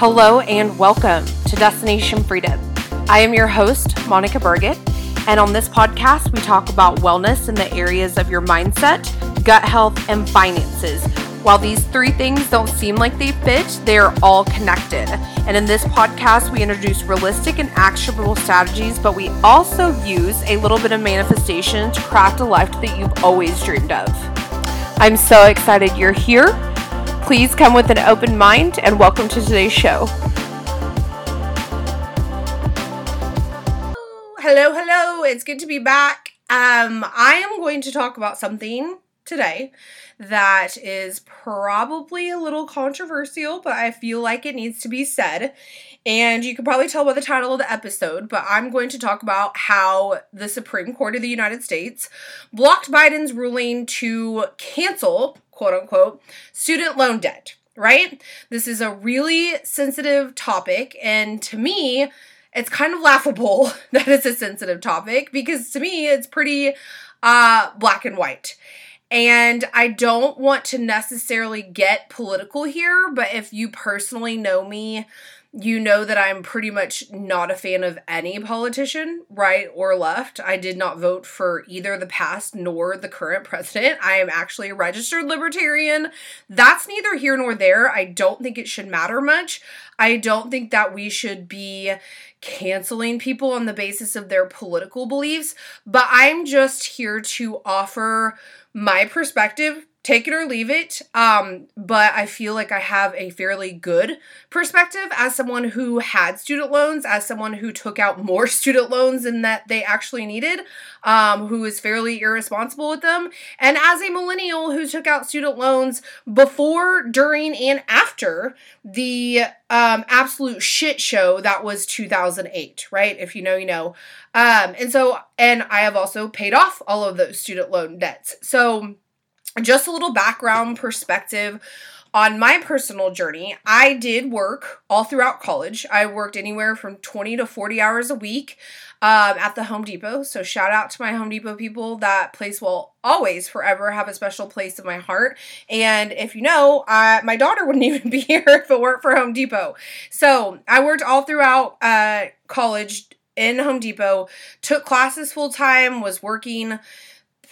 Hello and welcome to Destination Freedom. I am your host, Monica Burgett, and on this podcast, we talk about wellness in the areas of your mindset, gut health, and finances. While these three things don't seem like they fit, they are all connected. And in this podcast, we introduce realistic and actionable strategies, but we also use a little bit of manifestation to craft a life that you've always dreamed of. I'm so excited you're here. Please come with an open mind and welcome to today's show. Hello, hello. It's good to be back. Um, I am going to talk about something today that is probably a little controversial, but I feel like it needs to be said. And you can probably tell by the title of the episode, but I'm going to talk about how the Supreme Court of the United States blocked Biden's ruling to cancel, quote unquote, student loan debt, right? This is a really sensitive topic, and to me, it's kind of laughable that it's a sensitive topic because to me, it's pretty uh, black and white. And I don't want to necessarily get political here, but if you personally know me, you know that I'm pretty much not a fan of any politician, right or left. I did not vote for either the past nor the current president. I am actually a registered libertarian. That's neither here nor there. I don't think it should matter much. I don't think that we should be canceling people on the basis of their political beliefs, but I'm just here to offer my perspective take it or leave it. Um, but I feel like I have a fairly good perspective as someone who had student loans, as someone who took out more student loans than that they actually needed, um, who is fairly irresponsible with them, and as a millennial who took out student loans before, during, and after the um, absolute shit show that was 2008, right? If you know, you know. Um, and so, and I have also paid off all of those student loan debts. So, just a little background perspective on my personal journey, I did work all throughout college. I worked anywhere from 20 to 40 hours a week um, at the Home Depot. So, shout out to my Home Depot people. That place will always, forever have a special place in my heart. And if you know, my daughter wouldn't even be here if it weren't for Home Depot. So, I worked all throughout uh, college in Home Depot, took classes full time, was working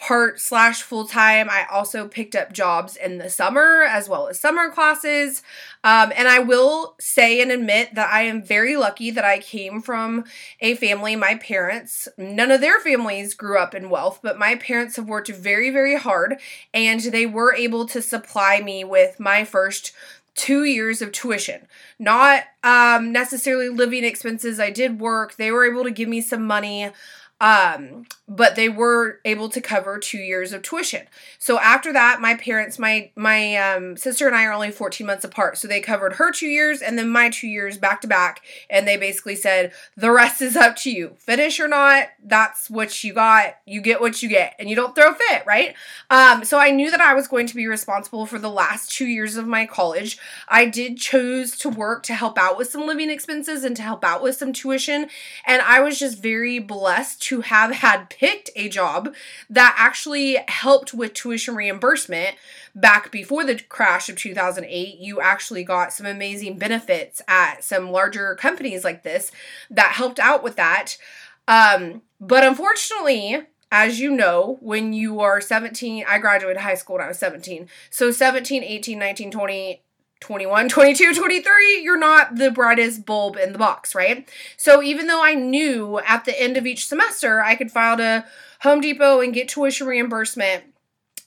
part slash full time. I also picked up jobs in the summer as well as summer classes. Um, and I will say and admit that I am very lucky that I came from a family, my parents, none of their families grew up in wealth, but my parents have worked very, very hard and they were able to supply me with my first two years of tuition not um, necessarily living expenses i did work they were able to give me some money um, but they were able to cover two years of tuition. So after that, my parents, my my um, sister and I are only 14 months apart. So they covered her two years and then my two years back to back. And they basically said, the rest is up to you. Finish or not, that's what you got. You get what you get. And you don't throw fit, right? Um, so I knew that I was going to be responsible for the last two years of my college. I did choose to work to help out with some living expenses and to help out with some tuition. And I was just very blessed to have had picked a job that actually helped with tuition reimbursement back before the crash of 2008 you actually got some amazing benefits at some larger companies like this that helped out with that um, but unfortunately as you know, when you are 17, I graduated high school when I was 17. So 17, 18, 19, 20, 21, 22, 23, you're not the brightest bulb in the box, right? So even though I knew at the end of each semester I could file to Home Depot and get tuition reimbursement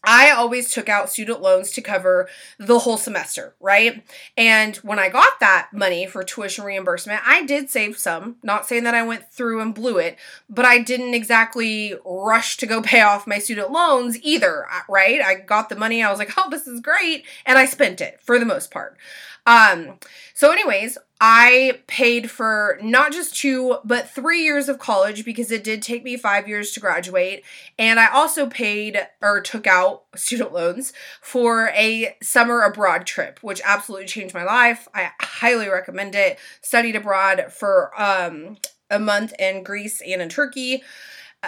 I always took out student loans to cover the whole semester, right? And when I got that money for tuition reimbursement, I did save some. Not saying that I went through and blew it, but I didn't exactly rush to go pay off my student loans either, right? I got the money, I was like, oh, this is great. And I spent it for the most part. Um, so, anyways, I paid for not just two, but three years of college because it did take me five years to graduate. And I also paid or took out student loans for a summer abroad trip, which absolutely changed my life. I highly recommend it. Studied abroad for um, a month in Greece and in Turkey.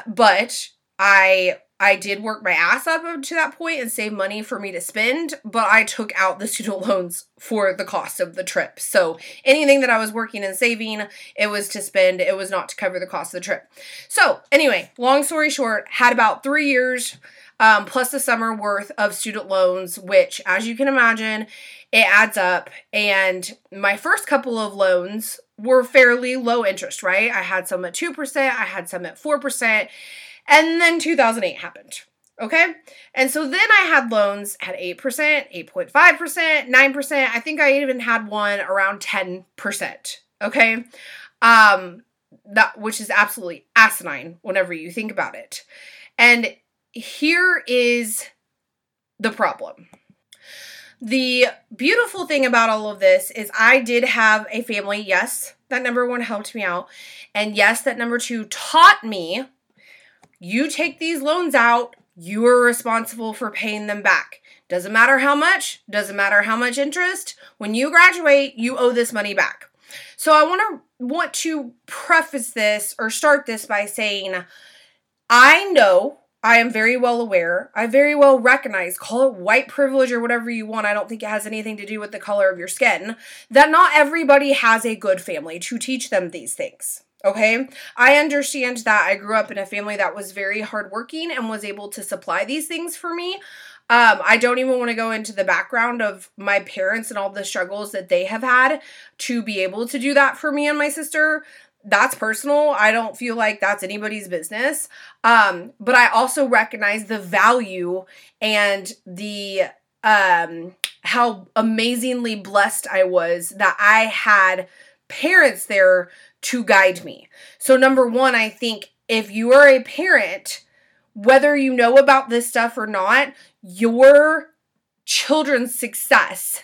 But I I did work my ass up to that point and save money for me to spend, but I took out the student loans for the cost of the trip. So anything that I was working and saving, it was to spend, it was not to cover the cost of the trip. So, anyway, long story short, had about three years um, plus the summer worth of student loans, which, as you can imagine, it adds up. And my first couple of loans were fairly low interest, right? I had some at 2%, I had some at 4%, and then 2008 happened. Okay. And so then I had loans at 8%, 8.5%, 9%. I think I even had one around 10%. Okay. Um, that which is absolutely asinine whenever you think about it. And here is the problem. The beautiful thing about all of this is I did have a family. Yes, that number one helped me out. And yes, that number two taught me you take these loans out, you are responsible for paying them back. Doesn't matter how much, doesn't matter how much interest. When you graduate, you owe this money back. So I want to want to preface this or start this by saying I know I am very well aware. I very well recognize, call it white privilege or whatever you want. I don't think it has anything to do with the color of your skin. That not everybody has a good family to teach them these things. Okay. I understand that I grew up in a family that was very hardworking and was able to supply these things for me. Um, I don't even want to go into the background of my parents and all the struggles that they have had to be able to do that for me and my sister that's personal. I don't feel like that's anybody's business. Um, but I also recognize the value and the um how amazingly blessed I was that I had parents there to guide me. So number 1, I think if you are a parent, whether you know about this stuff or not, your children's success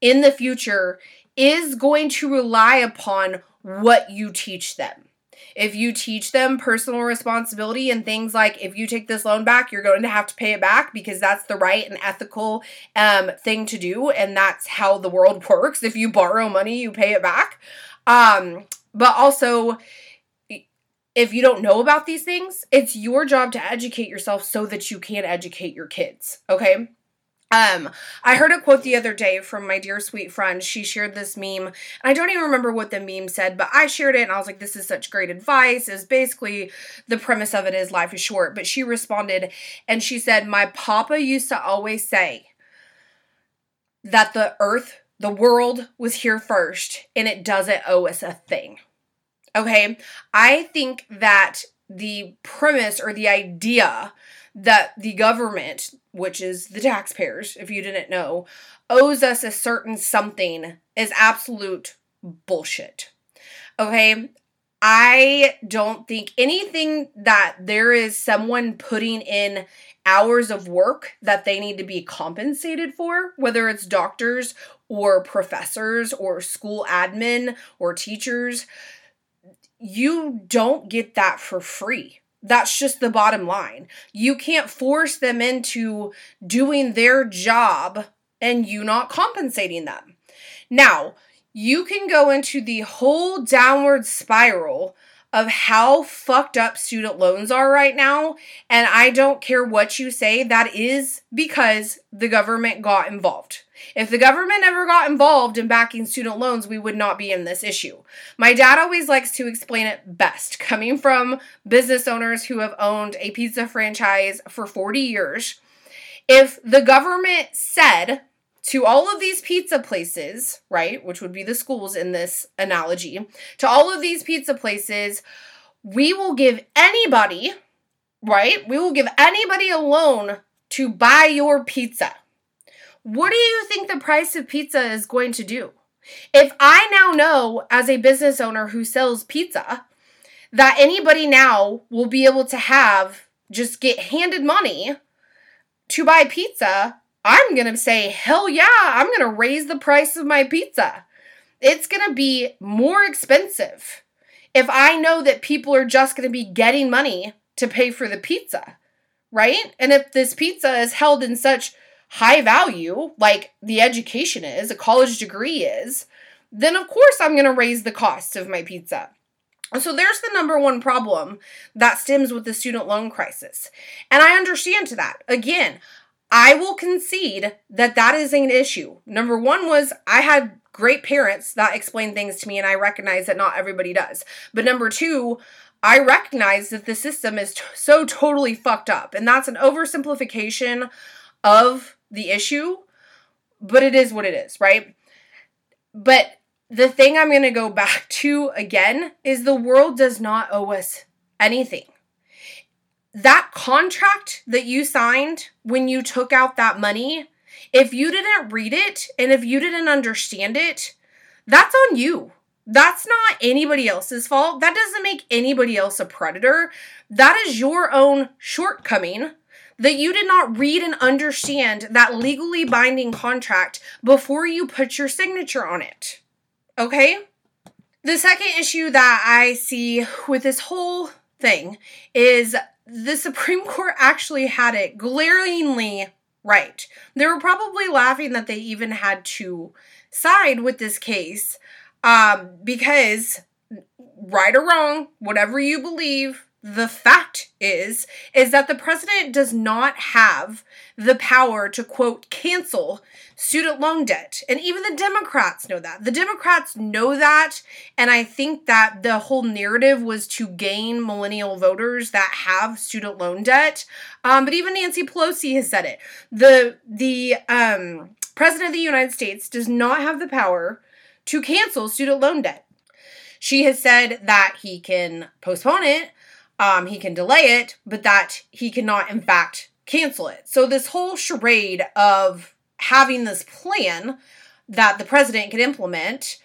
in the future is going to rely upon what you teach them. If you teach them personal responsibility and things like if you take this loan back, you're going to have to pay it back because that's the right and ethical um, thing to do, and that's how the world works. If you borrow money, you pay it back. Um, but also, if you don't know about these things, it's your job to educate yourself so that you can educate your kids. Okay. Um, I heard a quote the other day from my dear sweet friend. She shared this meme, and I don't even remember what the meme said, but I shared it and I was like, this is such great advice. Is basically the premise of it is life is short. But she responded and she said, My papa used to always say that the earth, the world was here first, and it doesn't owe us a thing. Okay. I think that the premise or the idea that the government, which is the taxpayers, if you didn't know, owes us a certain something is absolute bullshit. Okay? I don't think anything that there is someone putting in hours of work that they need to be compensated for, whether it's doctors or professors or school admin or teachers, you don't get that for free. That's just the bottom line. You can't force them into doing their job and you not compensating them. Now, you can go into the whole downward spiral of how fucked up student loans are right now. And I don't care what you say, that is because the government got involved. If the government ever got involved in backing student loans, we would not be in this issue. My dad always likes to explain it best, coming from business owners who have owned a pizza franchise for 40 years. If the government said to all of these pizza places, right, which would be the schools in this analogy, to all of these pizza places, we will give anybody, right, we will give anybody a loan to buy your pizza what do you think the price of pizza is going to do? If I now know as a business owner who sells pizza that anybody now will be able to have just get handed money to buy pizza, I'm going to say, hell yeah, I'm going to raise the price of my pizza. It's going to be more expensive if I know that people are just going to be getting money to pay for the pizza, right? And if this pizza is held in such high value, like the education is, a college degree is, then of course I'm going to raise the cost of my pizza. So there's the number one problem that stems with the student loan crisis. And I understand that. Again, I will concede that that is an issue. Number one was I had great parents that explained things to me, and I recognize that not everybody does. But number two, I recognize that the system is t- so totally fucked up, and that's an oversimplification of the issue, but it is what it is, right? But the thing I'm going to go back to again is the world does not owe us anything. That contract that you signed when you took out that money, if you didn't read it and if you didn't understand it, that's on you. That's not anybody else's fault. That doesn't make anybody else a predator. That is your own shortcoming that you did not read and understand that legally binding contract before you put your signature on it. Okay? The second issue that I see with this whole thing is the Supreme Court actually had it glaringly right. They were probably laughing that they even had to side with this case um, because, right or wrong, whatever you believe, the fact is is that the president does not have the power to quote cancel student loan debt. And even the democrats know that. The democrats know that. And i think that the whole narrative was to gain millennial voters that have student loan debt. Um, but even nancy pelosi has said it. The the um, president of the united states does not have the power to cancel student loan debt. She has said that he can postpone it um, he can delay it, but that he cannot, in fact, cancel it. So, this whole charade of having this plan that the president could implement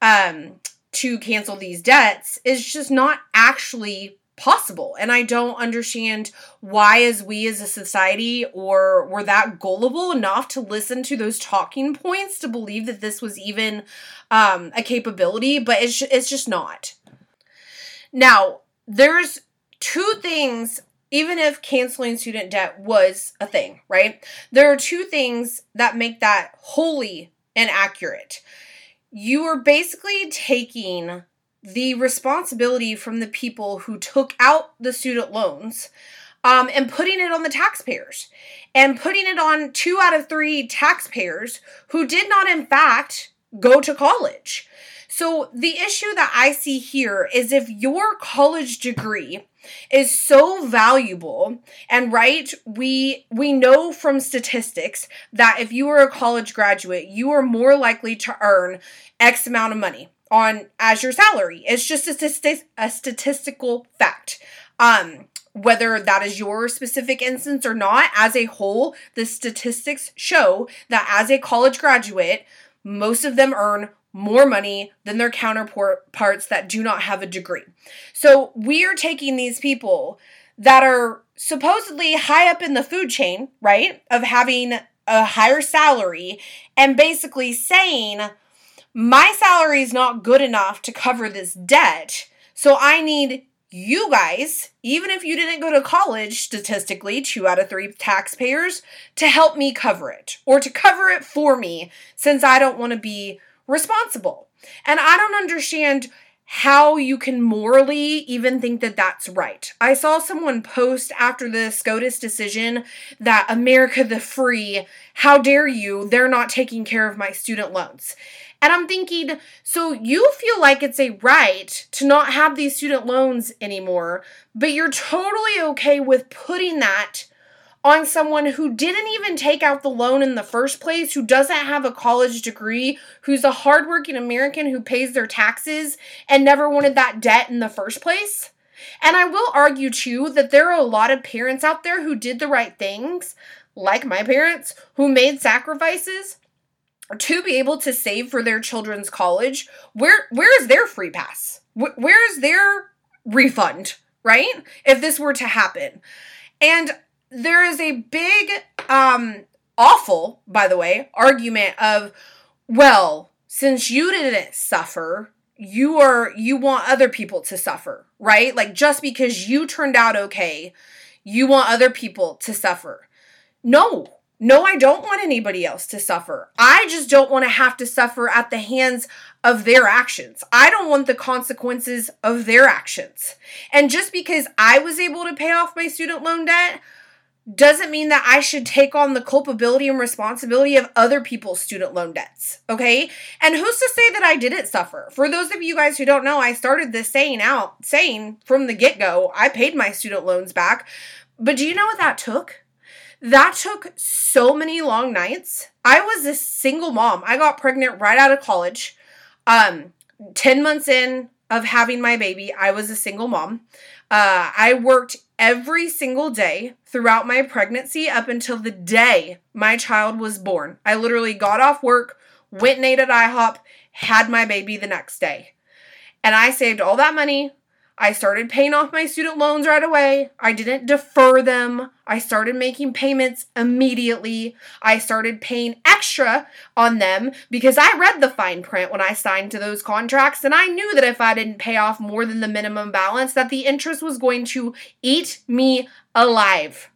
um, to cancel these debts is just not actually possible and i don't understand why as we as a society or were that gullible enough to listen to those talking points to believe that this was even um, a capability but it's, it's just not now there's two things even if canceling student debt was a thing, right? There are two things that make that wholly inaccurate. You are basically taking the responsibility from the people who took out the student loans um, and putting it on the taxpayers and putting it on two out of three taxpayers who did not, in fact, go to college. So, the issue that I see here is if your college degree is so valuable. And right we we know from statistics that if you are a college graduate you are more likely to earn x amount of money on as your salary. It's just a, statistic, a statistical fact. Um whether that is your specific instance or not as a whole the statistics show that as a college graduate most of them earn more money than their counterparts that do not have a degree. So we are taking these people that are supposedly high up in the food chain, right, of having a higher salary and basically saying, my salary is not good enough to cover this debt. So I need you guys, even if you didn't go to college, statistically, two out of three taxpayers, to help me cover it or to cover it for me since I don't want to be responsible. And I don't understand how you can morally even think that that's right. I saw someone post after the SCOTUS decision that America the Free, how dare you, they're not taking care of my student loans. And I'm thinking, so you feel like it's a right to not have these student loans anymore, but you're totally okay with putting that on someone who didn't even take out the loan in the first place, who doesn't have a college degree, who's a hardworking American who pays their taxes and never wanted that debt in the first place. And I will argue too that there are a lot of parents out there who did the right things, like my parents, who made sacrifices to be able to save for their children's college. Where where is their free pass? Where is their refund, right? If this were to happen. And there is a big um awful by the way argument of well since you didn't suffer you are you want other people to suffer right like just because you turned out okay you want other people to suffer no No, I don't want anybody else to suffer. I just don't want to have to suffer at the hands of their actions. I don't want the consequences of their actions. And just because I was able to pay off my student loan debt doesn't mean that I should take on the culpability and responsibility of other people's student loan debts. Okay. And who's to say that I didn't suffer? For those of you guys who don't know, I started this saying out, saying from the get go, I paid my student loans back. But do you know what that took? That took so many long nights. I was a single mom. I got pregnant right out of college. Um, 10 months in of having my baby, I was a single mom. Uh, I worked every single day throughout my pregnancy up until the day my child was born. I literally got off work, went and ate at IHOP, had my baby the next day. And I saved all that money I started paying off my student loans right away. I didn't defer them. I started making payments immediately. I started paying extra on them because I read the fine print when I signed to those contracts and I knew that if I didn't pay off more than the minimum balance that the interest was going to eat me alive.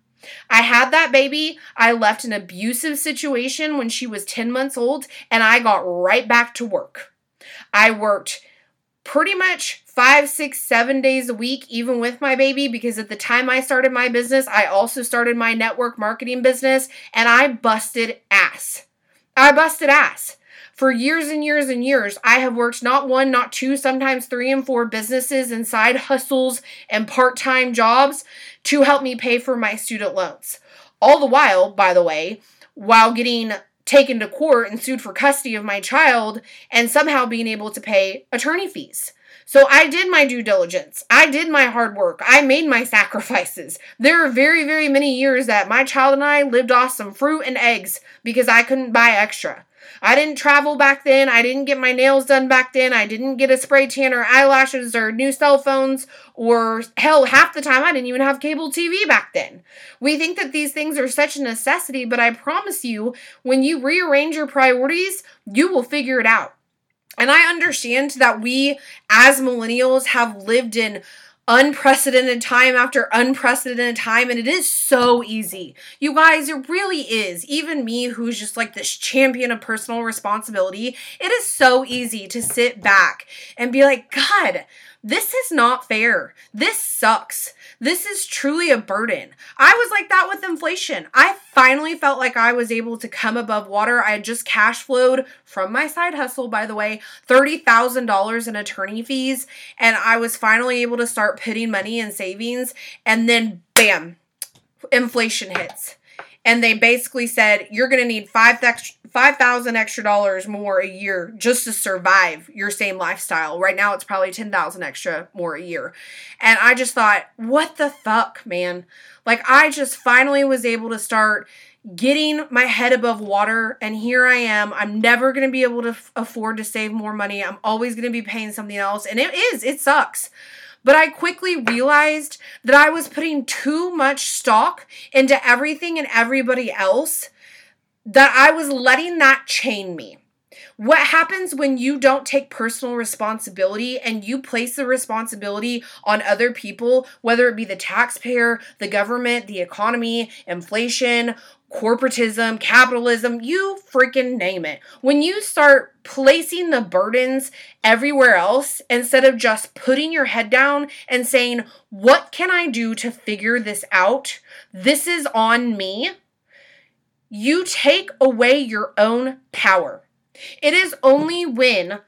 I had that baby. I left an abusive situation when she was 10 months old and I got right back to work. I worked pretty much five, six, seven days a week, even with my baby, because at the time I started my business, I also started my network marketing business and I busted ass. I busted ass. For years and years and years, I have worked not one, not two, sometimes three and four businesses and side hustles and part time jobs to help me pay for my student loans. All the while, by the way, while getting taken to court and sued for custody of my child and somehow being able to pay attorney fees. So I did my due diligence. I did my hard work. I made my sacrifices. There are very, very many years that my child and I lived off some fruit and eggs because I couldn't buy extra. I didn't travel back then. I didn't get my nails done back then. I didn't get a spray tan or eyelashes or new cell phones or hell, half the time I didn't even have cable TV back then. We think that these things are such a necessity, but I promise you, when you rearrange your priorities, you will figure it out. And I understand that we as millennials have lived in unprecedented time after unprecedented time and it is so easy. You guys, it really is. Even me who's just like this champion of personal responsibility, it is so easy to sit back and be like, "God, this is not fair. This sucks. This is truly a burden. I was like that with inflation. I finally felt like I was able to come above water. I had just cash flowed from my side hustle, by the way, $30,000 in attorney fees. And I was finally able to start putting money in savings. And then, bam, inflation hits and they basically said you're going to need five five thousand extra dollars more a year just to survive your same lifestyle. Right now, it's probably ten thousand extra more a year, and I just thought, what the fuck, man? Like I just finally was able to start getting my head above water and here I am. I'm never going to be able to f- afford to save more money. I'm always going to be paying something else and it is it sucks. But I quickly realized that I was putting too much stock into everything and everybody else, that I was letting that chain me. What happens when you don't take personal responsibility and you place the responsibility on other people, whether it be the taxpayer, the government, the economy, inflation, corporatism, capitalism, you freaking name it. When you start placing the burdens everywhere else instead of just putting your head down and saying, What can I do to figure this out? This is on me. You take away your own power. It is only when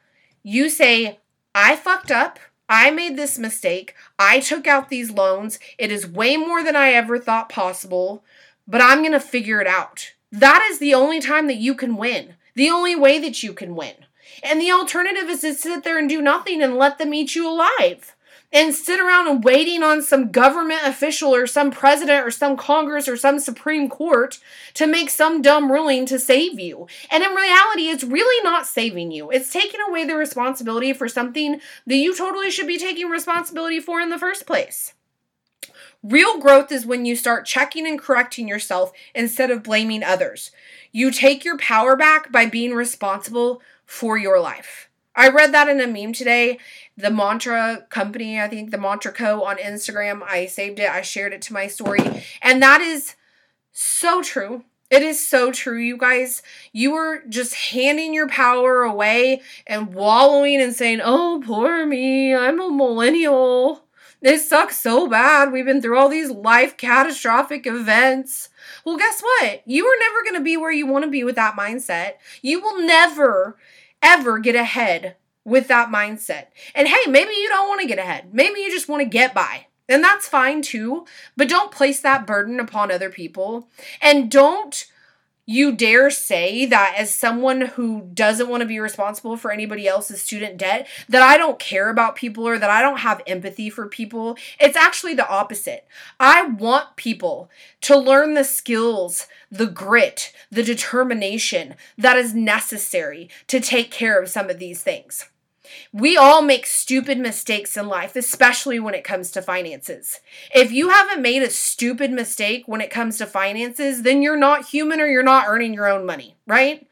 you say, I fucked up. I made this mistake. I took out these loans. It is way more than I ever thought possible but I'm going to figure it out. That is the only time that you can win. The only way that you can win. And the alternative is to sit there and do nothing and let them eat you alive. And sit around and waiting on some government official or some president or some Congress or some Supreme Court to make some dumb ruling to save you. And in reality, it's really not saving you. It's taking away the responsibility for something that you totally should be taking responsibility for in the first place. Real growth is when you start checking and correcting yourself instead of blaming others. You take your power back by being responsible for your life. I read that in a meme today. The Mantra Company, I think the Mantra Co. on Instagram, I saved it, I shared it to my story. And that is so true. It is so true, you guys. You are just handing your power away and wallowing and saying, oh, poor me, I'm a millennial. This sucks so bad. We've been through all these life catastrophic events. Well, guess what? You are never going to be where you want to be with that mindset. You will never, ever get ahead with that mindset. And hey, maybe you don't want to get ahead. Maybe you just want to get by. And that's fine too, but don't place that burden upon other people. And don't you dare say that as someone who doesn't want to be responsible for anybody else's student debt that I don't care about people or that I don't have empathy for people. It's actually the opposite. I want people to learn the skills, the grit, the determination that is necessary to take care of some of these things. We all make stupid mistakes in life, especially when it comes to finances. If you haven't made a stupid mistake when it comes to finances, then you're not human or you're not earning your own money, right?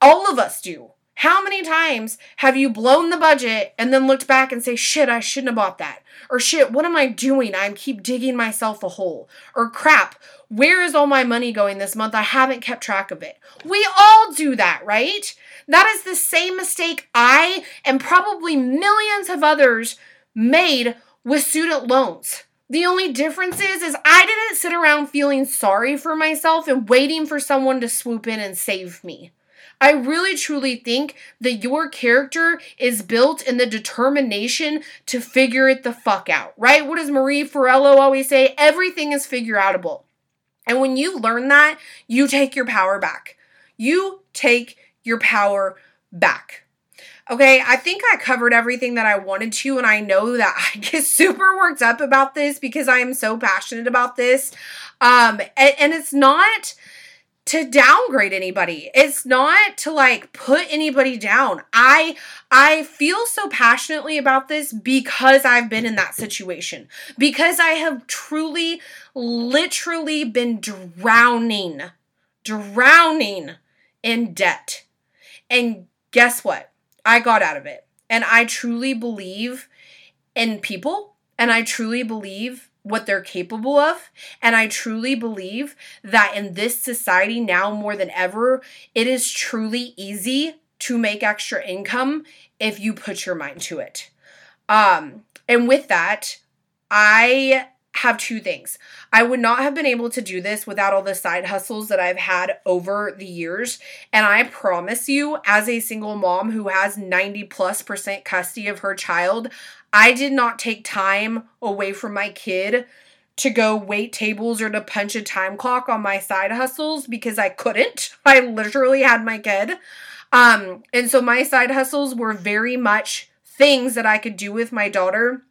All of us do. How many times have you blown the budget and then looked back and say, shit, I shouldn't have bought that? Or shit, what am I doing? I keep digging myself a hole. Or crap, where is all my money going this month? I haven't kept track of it. We all do that, right? That is the same mistake I and probably millions of others made with student loans. The only difference is is I didn't sit around feeling sorry for myself and waiting for someone to swoop in and save me. I really truly think that your character is built in the determination to figure it the fuck out, right? What does Marie Forleo always say? Everything is figure outable. And when you learn that, you take your power back. You take your power back. Okay, I think I covered everything that I wanted to, and I know that I get super worked up about this because I am so passionate about this. Um, and, and it's not to downgrade anybody. It's not to like put anybody down. I I feel so passionately about this because I've been in that situation. Because I have truly literally been drowning drowning in debt. And guess what? I got out of it. And I truly believe in people and I truly believe what they're capable of. And I truly believe that in this society now more than ever, it is truly easy to make extra income if you put your mind to it. Um, and with that, I have two things. I would not have been able to do this without all the side hustles that I've had over the years. And I promise you, as a single mom who has 90 plus percent custody of her child, I did not take time away from my kid to go wait tables or to punch a time clock on my side hustles because I couldn't. I literally had my kid. Um, and so my side hustles were very much things that I could do with my daughter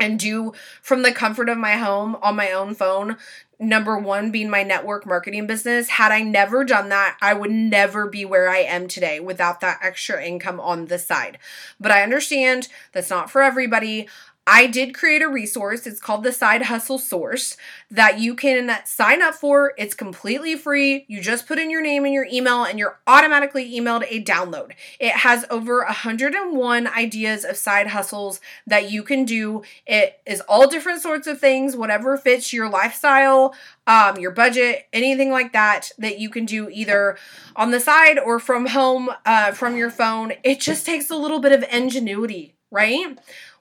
and do from the comfort of my home on my own phone. Number one being my network marketing business. Had I never done that, I would never be where I am today without that extra income on the side. But I understand that's not for everybody. I did create a resource. It's called the Side Hustle Source that you can sign up for. It's completely free. You just put in your name and your email, and you're automatically emailed a download. It has over 101 ideas of side hustles that you can do. It is all different sorts of things, whatever fits your lifestyle, um, your budget, anything like that, that you can do either on the side or from home, uh, from your phone. It just takes a little bit of ingenuity, right?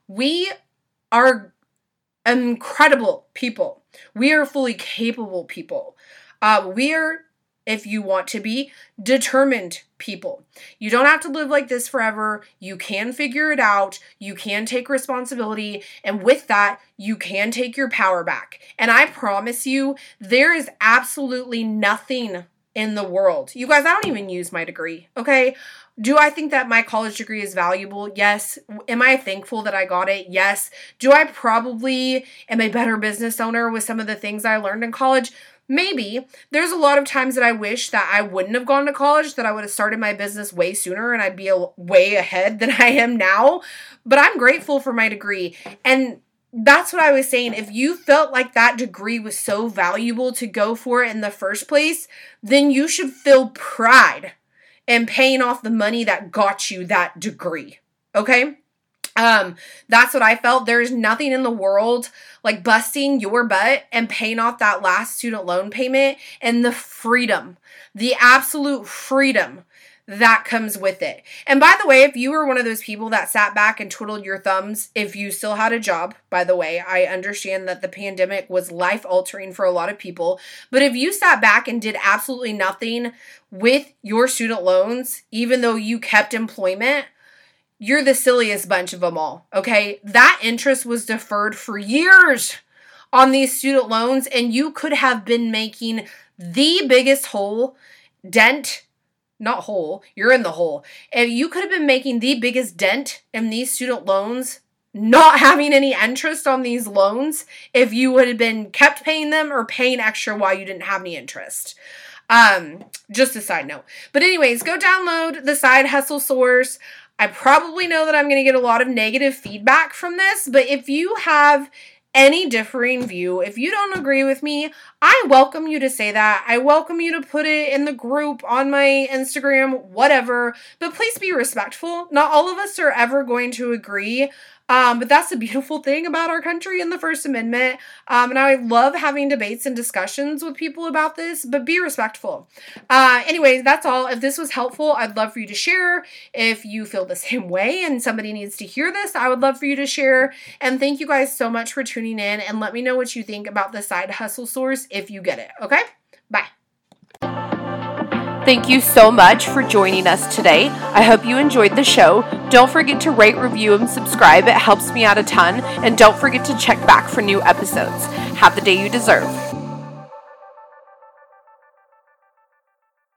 We are incredible people. We are fully capable people. Uh, we are, if you want to be, determined people. You don't have to live like this forever. You can figure it out. You can take responsibility. And with that, you can take your power back. And I promise you, there is absolutely nothing in the world. You guys, I don't even use my degree, okay? Do I think that my college degree is valuable? Yes. Am I thankful that I got it? Yes. Do I probably am a better business owner with some of the things I learned in college? Maybe. There's a lot of times that I wish that I wouldn't have gone to college, that I would have started my business way sooner and I'd be a, way ahead than I am now. But I'm grateful for my degree. And that's what I was saying. If you felt like that degree was so valuable to go for it in the first place, then you should feel pride in paying off the money that got you that degree. Okay? Um, that's what I felt. There's nothing in the world like busting your butt and paying off that last student loan payment and the freedom, the absolute freedom that comes with it. And by the way, if you were one of those people that sat back and twiddled your thumbs, if you still had a job, by the way, I understand that the pandemic was life altering for a lot of people. But if you sat back and did absolutely nothing with your student loans, even though you kept employment, you're the silliest bunch of them all. Okay. That interest was deferred for years on these student loans, and you could have been making the biggest hole dent not hole, you're in the hole. And you could have been making the biggest dent in these student loans, not having any interest on these loans if you would have been kept paying them or paying extra while you didn't have any interest. Um, just a side note. But anyways, go download the side hustle source. I probably know that I'm going to get a lot of negative feedback from this, but if you have any differing view, if you don't agree with me, I welcome you to say that. I welcome you to put it in the group on my Instagram, whatever. But please be respectful. Not all of us are ever going to agree. Um, but that's the beautiful thing about our country and the First Amendment. Um, and I love having debates and discussions with people about this, but be respectful. Uh, anyways, that's all. If this was helpful, I'd love for you to share. If you feel the same way and somebody needs to hear this, I would love for you to share. And thank you guys so much for tuning in and let me know what you think about the side hustle source if you get it. Okay? Bye. Thank you so much for joining us today. I hope you enjoyed the show. Don't forget to rate, review, and subscribe. It helps me out a ton. And don't forget to check back for new episodes. Have the day you deserve.